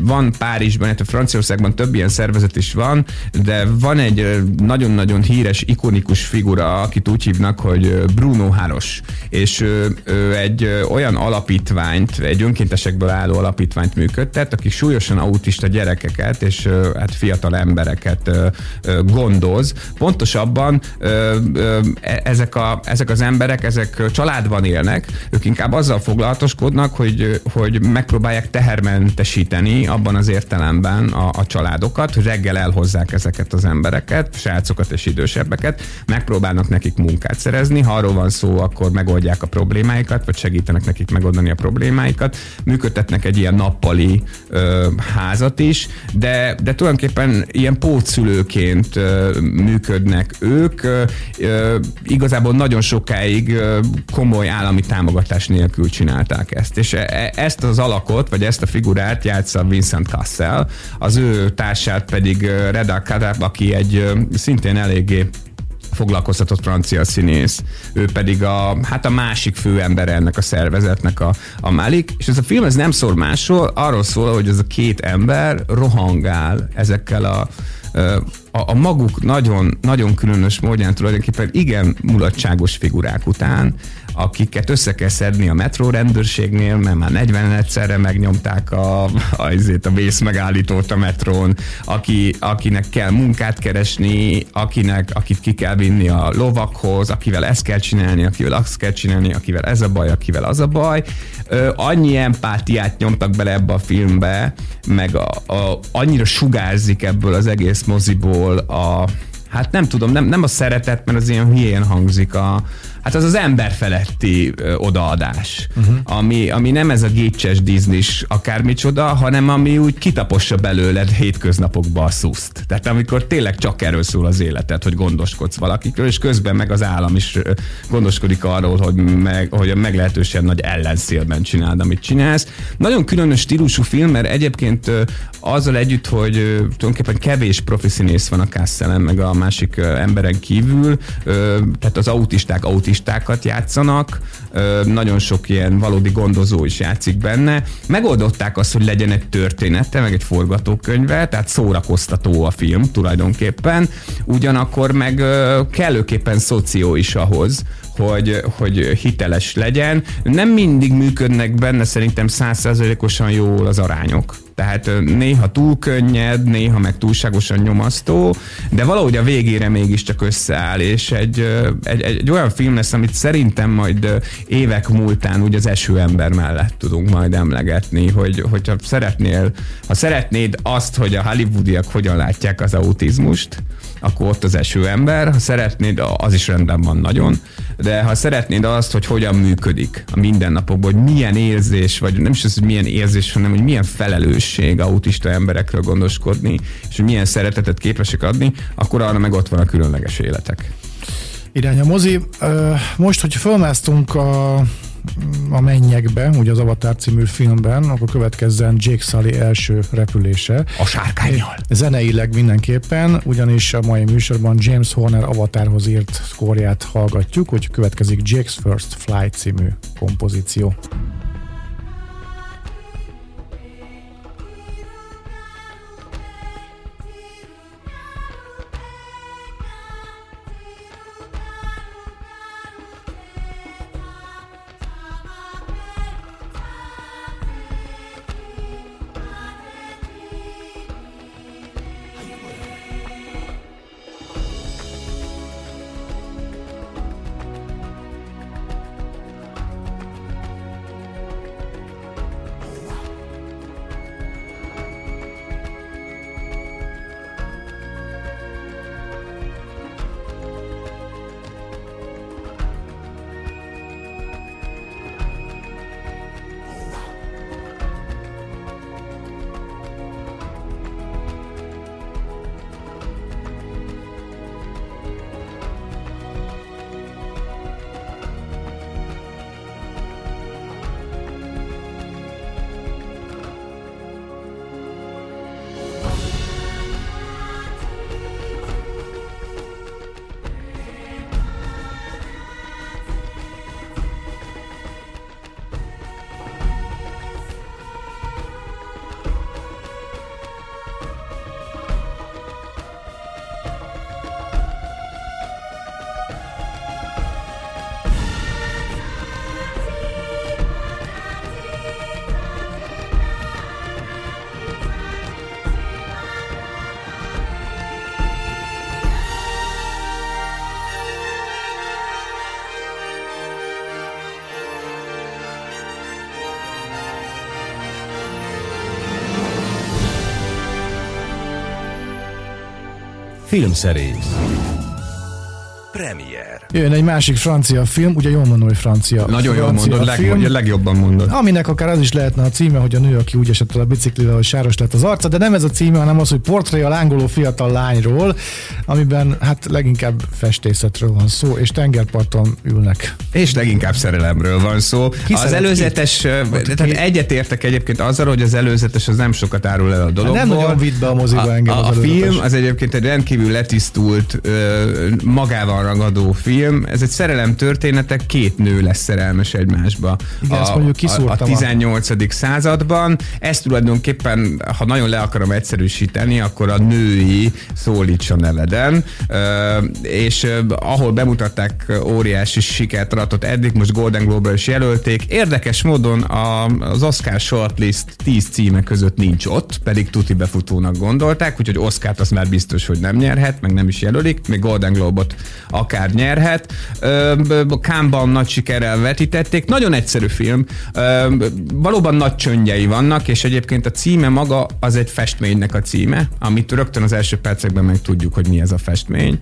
Van Párizsban, illetve Franciaországban több ilyen szervezet is van, de van egy nagyon-nagyon híres, ikonikus figura, akit úgy hívnak, hogy Bruno Haros, és ő egy olyan alapítványt, egy önkéntesekből álló alapítványt működtet, aki súlyosan autista gyerek gyerekeket és hát fiatal embereket gondoz. Pontosabban e, ezek, a, ezek az emberek, ezek családban élnek, ők inkább azzal foglalatoskodnak, hogy, hogy megpróbálják tehermentesíteni abban az értelemben a, a családokat, hogy reggel elhozzák ezeket az embereket, srácokat és idősebbeket, megpróbálnak nekik munkát szerezni, ha arról van szó, akkor megoldják a problémáikat, vagy segítenek nekik megoldani a problémáikat, működtetnek egy ilyen nappali ö, házat is, is, de, de tulajdonképpen ilyen pótszülőként működnek ők. Igazából nagyon sokáig komoly állami támogatás nélkül csinálták ezt. És e, ezt az alakot, vagy ezt a figurát játsza Vincent Cassel, az ő társát pedig Reda Kadab, aki egy szintén eléggé foglalkoztatott francia színész. Ő pedig a, hát a másik fő ember ennek a szervezetnek a, a Malik, és ez a film ez nem szól másról, arról szól, hogy ez a két ember rohangál ezekkel a a, a maguk nagyon, nagyon különös módján tulajdonképpen igen mulatságos figurák után, akiket össze kell szedni a metró rendőrségnél, mert már 40 egyszerre megnyomták a, azért a vész megállítót a metrón, aki, akinek kell munkát keresni, akinek, akit ki kell vinni a lovakhoz, akivel ezt kell csinálni, akivel azt kell csinálni, akivel ez a baj, akivel az a baj. Ö, annyi empátiát nyomtak bele ebbe a filmbe, meg a, a, annyira sugárzik ebből az egész moziból a hát nem tudom, nem, nem a szeretet, mert az ilyen hülyén hangzik a, hát az az ember feletti ö, odaadás, uh-huh. ami, ami nem ez a gécses disney akármicsoda, hanem ami úgy kitapossa belőled hétköznapokba a szuszt. Tehát amikor tényleg csak erről szól az életed, hogy gondoskodsz valakikről, és közben meg az állam is gondoskodik arról, hogy, meg, hogy meglehetősen nagy ellenszélben csináld, amit csinálsz. Nagyon különös stílusú film, mert egyébként azzal együtt, hogy tulajdonképpen kevés profi színész van a Kasselen, meg a másik emberen kívül, tehát az autisták autisták autistákat játszanak, nagyon sok ilyen valódi gondozó is játszik benne. Megoldották azt, hogy legyen egy története, meg egy forgatókönyve, tehát szórakoztató a film tulajdonképpen, ugyanakkor meg kellőképpen szoció is ahhoz, hogy, hogy hiteles legyen. Nem mindig működnek benne szerintem százszerzelékosan jól az arányok. Tehát néha túl könnyed, néha meg túlságosan nyomasztó, de valahogy a végére mégiscsak összeáll, és egy, egy, egy olyan film lesz, amit szerintem majd évek múltán úgy az esőember mellett tudunk majd emlegetni, hogy, hogyha szeretnél, ha szeretnéd azt, hogy a hollywoodiak hogyan látják az autizmust, akkor ott az esőember, ha szeretnéd, az is rendben van nagyon, de ha szeretnéd azt, hogy hogyan működik a mindennapokban, hogy milyen érzés, vagy nem is az, hogy milyen érzés, hanem hogy milyen felelősség autista emberekről gondoskodni, és hogy milyen szeretetet képesek adni, akkor arra meg ott van a különleges életek.
Irány a mozi. Most, hogy fölmásztunk a a mennyekbe, ugye az Avatar című filmben, akkor következzen Jake Sully első repülése.
A sárkányjal.
Zeneileg mindenképpen, ugyanis a mai műsorban James Horner Avatarhoz írt szkórját hallgatjuk, hogy következik Jake's First Flight című kompozíció.
Filmszerész Premier.
Jön egy másik francia film, ugye jól mondom, hogy francia.
Nagyon jól
francia
mondod,
film,
leg, legjobban mondod.
Aminek akár az is lehetne a címe, hogy a nő, aki úgy esett el a biciklivel, hogy sáros lett az arca, de nem ez a címe, hanem az, hogy portré a lángoló fiatal lányról, amiben hát leginkább festészetről van szó, és tengerparton ülnek.
És leginkább szerelemről van szó.
Ki
az előzetes, tehát
ki?
egyetértek egyébként azzal, hogy az előzetes az nem sokat árul el a dologból.
Hát nem nagyon vitt be a moziba
a,
engem
a, a film az egyébként egy rendkívül letisztult, magával ragadó film. Ez egy szerelem története, két nő lesz szerelmes egymásba.
Igen,
a,
ezt mondjuk
a, a
kiszúrtam a-
18. században. Ez tulajdonképpen, ha nagyon le akarom egyszerűsíteni, akkor a női szólítsa neveden. Ö, és ahol bemutatták óriási sikert aratott eddig, most Golden Globe-ra is jelölték. Érdekes módon az Oscar shortlist 10 címe között nincs ott, pedig tuti befutónak gondolták, úgyhogy Oscárt azt már biztos, hogy nem nyerhet, meg nem is jelölik, még Golden Globe-ot akár nyerhet. Cannes-ban nagy sikerrel vetítették. Nagyon egyszerű film. Valóban nagy csöndjei vannak, és egyébként a címe maga az egy festménynek a címe, amit rögtön az első percekben meg tudjuk, hogy mi ez a festmény.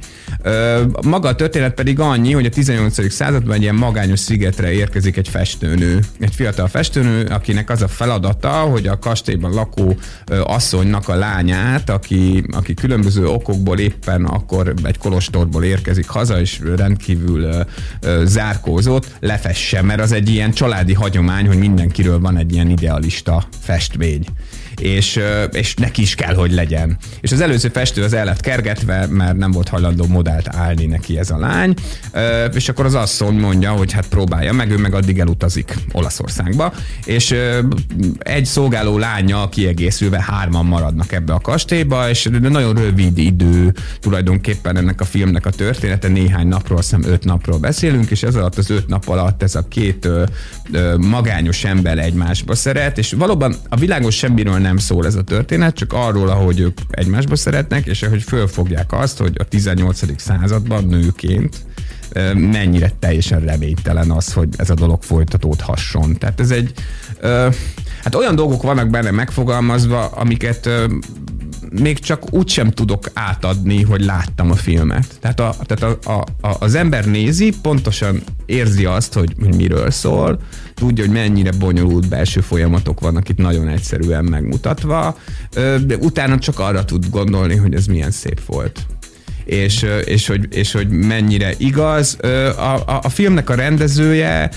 Maga a történet pedig annyi, hogy a 18. században egy ilyen magányos szigetre érkezik egy festőnő, egy fiatal festőnő, akinek az a feladata, hogy a kastélyban lakó ö, asszonynak a lányát, aki, aki különböző okokból éppen akkor egy kolostorból érkezik haza, és rendkívül zárkózott, lefesse, mert az egy ilyen családi hagyomány, hogy mindenkiről van egy ilyen idealista festmény és, és neki is kell, hogy legyen. És az előző festő az el lett kergetve, mert nem volt hajlandó modellt állni neki ez a lány, és akkor az asszony mondja, hogy hát próbálja meg, ő meg addig elutazik Olaszországba, és egy szolgáló lánya kiegészülve hárman maradnak ebbe a kastélyba, és nagyon rövid idő tulajdonképpen ennek a filmnek a története, néhány napról, azt hiszem öt napról beszélünk, és ez alatt az öt nap alatt ez a két magányos ember egymásba szeret, és valóban a világon semmiről nem szól ez a történet, csak arról, ahogy ők egymásba szeretnek, és hogy fölfogják azt, hogy a 18. században nőként mennyire teljesen reménytelen az, hogy ez a dolog folytatódhasson. Tehát ez egy, hát olyan dolgok vannak benne megfogalmazva, amiket még csak úgy sem tudok átadni, hogy láttam a filmet. Tehát, a, tehát a, a, a, az ember nézi, pontosan érzi azt, hogy, hogy miről szól, tudja, hogy mennyire bonyolult belső folyamatok vannak itt nagyon egyszerűen megmutatva, de utána csak arra tud gondolni, hogy ez milyen szép volt. És, és, hogy, és hogy mennyire igaz. A, a, a filmnek a rendezője,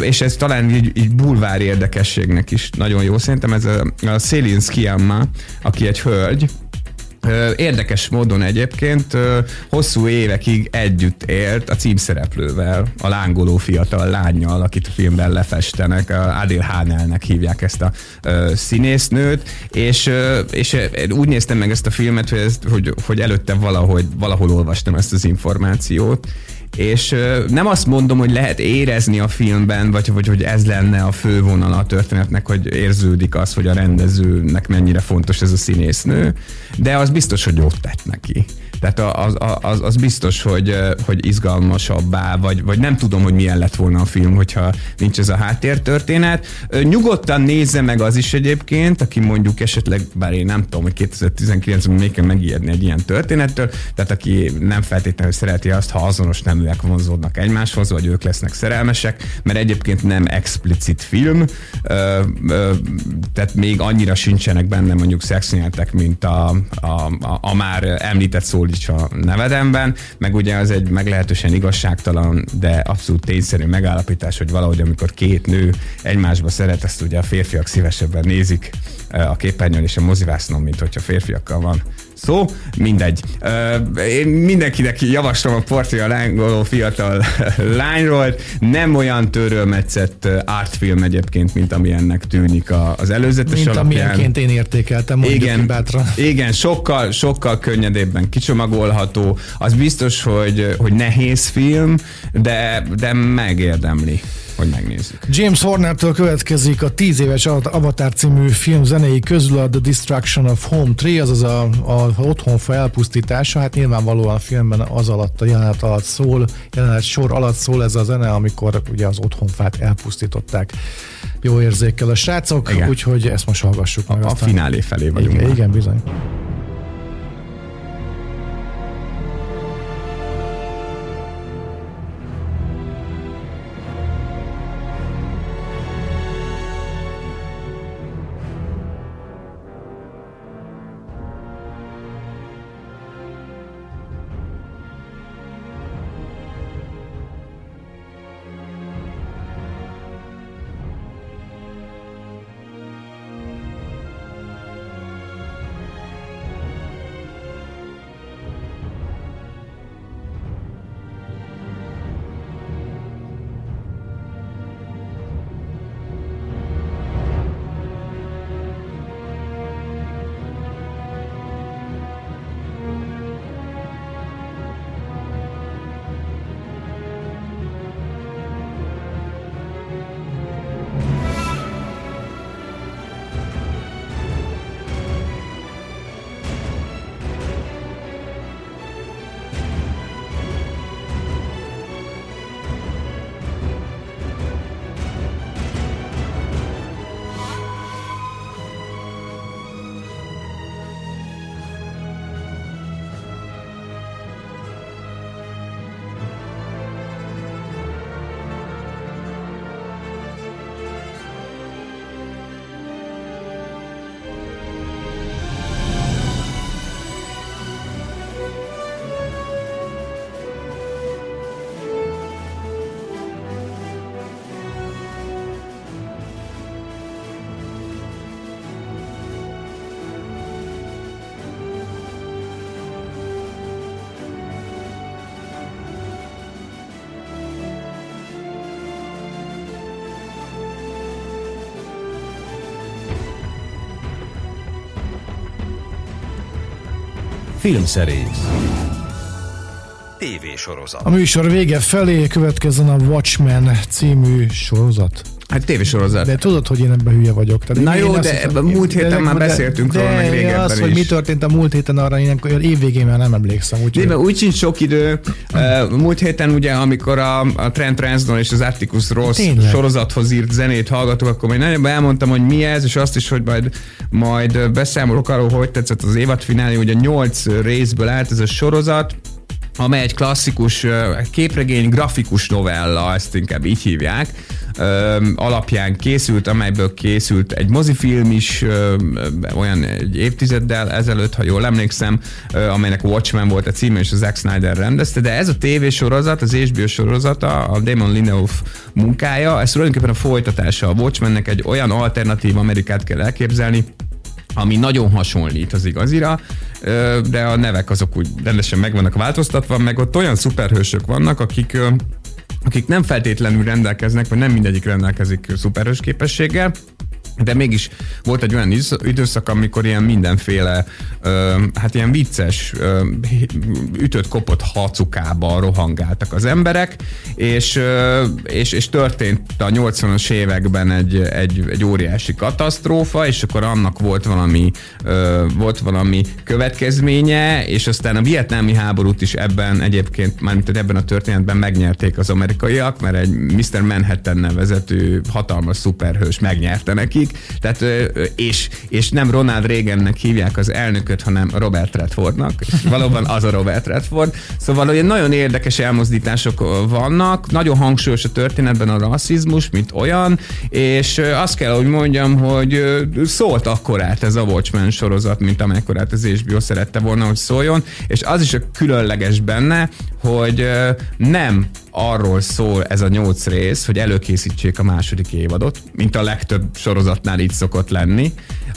és ez talán így, így bulvár érdekességnek is nagyon jó, szerintem ez a, a Céline Sciamma, aki egy hölgy, Érdekes módon egyébként hosszú évekig együtt élt a címszereplővel, a lángoló fiatal lányjal, akit a filmben lefestenek, Adil Hanelnek hívják ezt a színésznőt, és, és úgy néztem meg ezt a filmet, hogy, ezt, hogy, hogy előtte valahogy, valahol olvastam ezt az információt, és nem azt mondom, hogy lehet érezni a filmben, vagy, vagy hogy ez lenne a fő vonala a történetnek, hogy érződik az, hogy a rendezőnek mennyire fontos ez a színésznő, de az biztos, hogy jót tett neki. Tehát az, az, az biztos, hogy, hogy izgalmasabbá, vagy, vagy nem tudom, hogy milyen lett volna a film, hogyha nincs ez a háttértörténet. Nyugodtan nézze meg az is egyébként, aki mondjuk esetleg, bár én nem tudom, hogy 2019-ben még kell megijedni egy ilyen történettől, tehát aki nem feltétlenül szereti azt, ha azonos neműek vonzódnak egymáshoz, vagy ők lesznek szerelmesek, mert egyébként nem explicit film, tehát még annyira sincsenek benne mondjuk szexnyeltek, mint a, a, a, a már említett szól a nevedemben, meg ugye az egy meglehetősen igazságtalan, de abszolút tényszerű megállapítás, hogy valahogy amikor két nő egymásba szeret, ezt ugye a férfiak szívesebben nézik eh, a képernyőn és a mozivásznon, mint hogyha férfiakkal van szó, mindegy. Én mindenkinek javaslom a portré a lángoló fiatal *laughs* lányról. Nem olyan törölmetszett artfilm egyébként, mint ami ennek tűnik az előzetes
mint
alapján.
Mint amilyenként én értékeltem,
igen,
bátran.
Igen, sokkal, sokkal könnyedébben kicsomagolható. Az biztos, hogy, hogy nehéz film, de, de megérdemli hogy megnézzük.
James Horner-től következik a 10 éves Avatar című film zenei közül a The Destruction of Home 3, azaz a, a otthonfa elpusztítása. Hát nyilvánvalóan a filmben az alatt, a jelenet alatt szól, jelenet sor alatt szól ez a zene, amikor ugye az otthonfát elpusztították jó érzékkel a srácok, úgyhogy ezt most hallgassuk meg.
A, a finálé felé vagyunk.
Igen, igen bizony.
Filmszerész TV sorozat.
A műsor vége felé következzen a Watchmen című sorozat.
Hát tévésorozat.
De tudod, hogy én ebben hülye vagyok.
Tehát Na jó, de hiszem, múlt héten de, már de, beszéltünk róla, meg régebben az,
is. hogy mi történt a múlt héten, arra én évvégén már nem emlékszem.
Úgy, de, úgy sincs sok idő. múlt héten ugye, amikor a, a Trent Reznor és az Atticus Ross Tényleg? sorozathoz írt zenét hallgatok, akkor majd nagyon elmondtam, hogy mi ez, és azt is, hogy majd, majd beszámolok arról, hogy tetszett az évadfinálé, ugye nyolc részből állt ez a sorozat, amely egy klasszikus képregény, grafikus novella, ezt inkább így hívják, alapján készült, amelyből készült egy mozifilm is olyan egy évtizeddel ezelőtt, ha jól emlékszem, amelynek Watchmen volt a címe, és a Zack Snyder rendezte, de ez a tévésorozat, az HBO sorozata, a Damon Lindelof munkája, ez tulajdonképpen a folytatása. A Watchmennek egy olyan alternatív Amerikát kell elképzelni, ami nagyon hasonlít az igazira, de a nevek azok úgy rendesen meg vannak változtatva, meg ott olyan szuperhősök vannak, akik akik nem feltétlenül rendelkeznek, vagy nem mindegyik rendelkezik szuperhős képességgel, de mégis volt egy olyan időszak, amikor ilyen mindenféle, ö, hát ilyen vicces, ö, ütött-kopott hacukába rohangáltak az emberek, és, ö, és, és történt a 80-as években egy, egy, egy óriási katasztrófa, és akkor annak volt valami, ö, volt valami következménye, és aztán a vietnámi háborút is ebben egyébként, mármint ebben a történetben megnyerték az amerikaiak, mert egy Mr. Manhattan nevezetű hatalmas szuperhős megnyerte nekik, tehát, és, és nem Ronald Reagannek hívják az elnököt, hanem Robert Redfordnak, és valóban az a Robert Redford. Szóval olyan nagyon érdekes elmozdítások vannak, nagyon hangsúlyos a történetben a rasszizmus, mint olyan, és azt kell, hogy mondjam, hogy szólt akkorát ez a Watchmen sorozat, mint amekkorát az HBO szerette volna, hogy szóljon, és az is a különleges benne, hogy nem arról szól ez a nyolc rész, hogy előkészítsék a második évadot, mint a legtöbb sorozatnál így szokott lenni,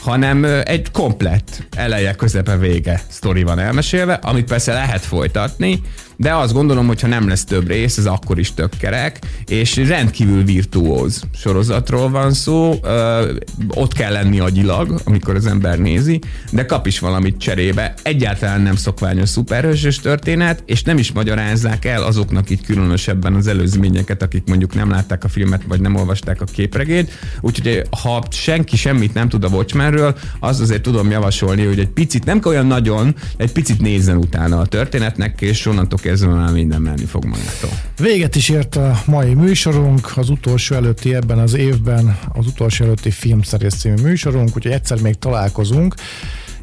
hanem egy komplett eleje, közepe, vége sztori van elmesélve, amit persze lehet folytatni, de azt gondolom, hogy ha nem lesz több rész, ez akkor is tök kerek, és rendkívül virtuóz sorozatról van szó, ö, ott kell lenni agyilag, amikor az ember nézi, de kap is valamit cserébe. Egyáltalán nem szokványos szuperhősös történet, és nem is magyarázzák el azoknak itt különösebben az előzményeket, akik mondjuk nem látták a filmet, vagy nem olvasták a képregét. Úgyhogy ha senki semmit nem tud a Watchmenről, az azért tudom javasolni, hogy egy picit, nem olyan nagyon, egy picit nézzen utána a történetnek, és onnantól kezdve már minden menni fog magától.
Véget is ért a mai műsorunk, az utolsó előtti ebben az évben, az utolsó előtti filmszerész című műsorunk, úgyhogy egyszer még találkozunk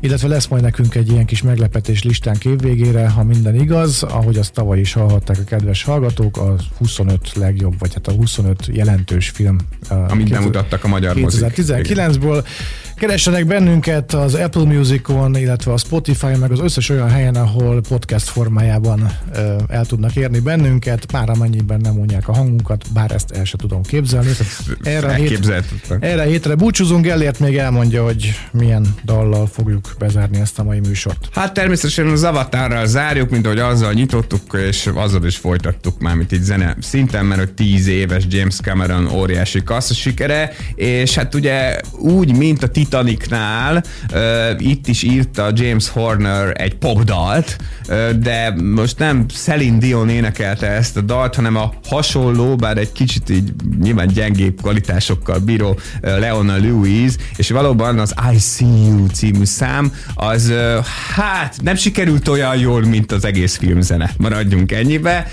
illetve lesz majd nekünk egy ilyen kis meglepetés listánk évvégére, ha minden igaz, ahogy azt tavaly is hallhatták a kedves hallgatók, a 25 legjobb, vagy hát a 25 jelentős film.
Amit bemutattak a magyar
2019-ből. Keressenek bennünket az Apple Musicon, illetve a Spotify, meg az összes olyan helyen, ahol podcast formájában el tudnak érni bennünket, már amennyiben nem mondják a hangunkat, bár ezt el sem tudom képzelni.
Erre, hét,
erre hétre búcsúzunk, Elért még elmondja, hogy milyen dallal fogjuk bezárni ezt a mai műsort.
Hát természetesen az avatárral zárjuk, mint ahogy azzal nyitottuk, és azzal is folytattuk már, mint itt zene szinten, mert hogy 10 éves James Cameron óriási kassza sikere, és hát ugye úgy, mint a Titanicnál, itt is írta James Horner egy popdalt, de most nem Celine Dion énekelte ezt a dalt, hanem a hasonló, bár egy kicsit így nyilván gyengébb kvalitásokkal bíró Leona Lewis, és valóban az I See You című szám, az hát nem sikerült olyan jól, mint az egész filmzene. Maradjunk ennyibe.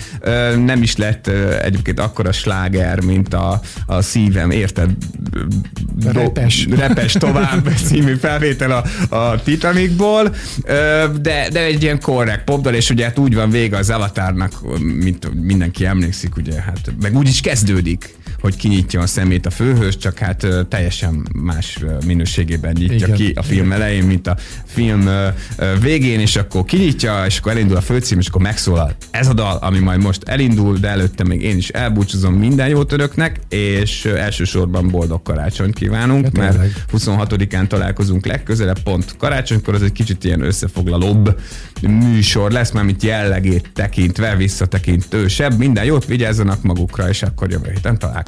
Nem is lett egyébként akkora sláger, mint a, a szívem, érted?
repes.
repes tovább című felvétel a, a Titanicból, de, de egy ilyen korrekt popdal, és ugye hát úgy van vége az Avatarnak, mint mindenki emlékszik, ugye, hát meg úgy is kezdődik hogy kinyitja a szemét a főhős, csak hát teljesen más minőségében nyitja Igen. ki a film elején, mint a film végén, és akkor kinyitja, és akkor elindul a főcím, és akkor megszólal ez a dal, ami majd most elindul, de előtte még én is elbúcsúzom minden jót önöknek, és elsősorban boldog karácsonyt kívánunk, hát mert 26-án találkozunk legközelebb, pont karácsonykor, az egy kicsit ilyen összefoglalóbb műsor lesz, már mint jellegét tekintve, visszatekintősebb. Minden jót vigyázzanak magukra, és akkor jövő héten találkozunk.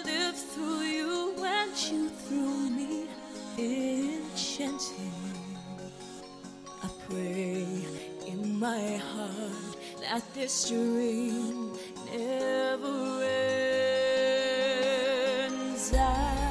you through me, enchanting. I pray in my heart that this dream never ends. I.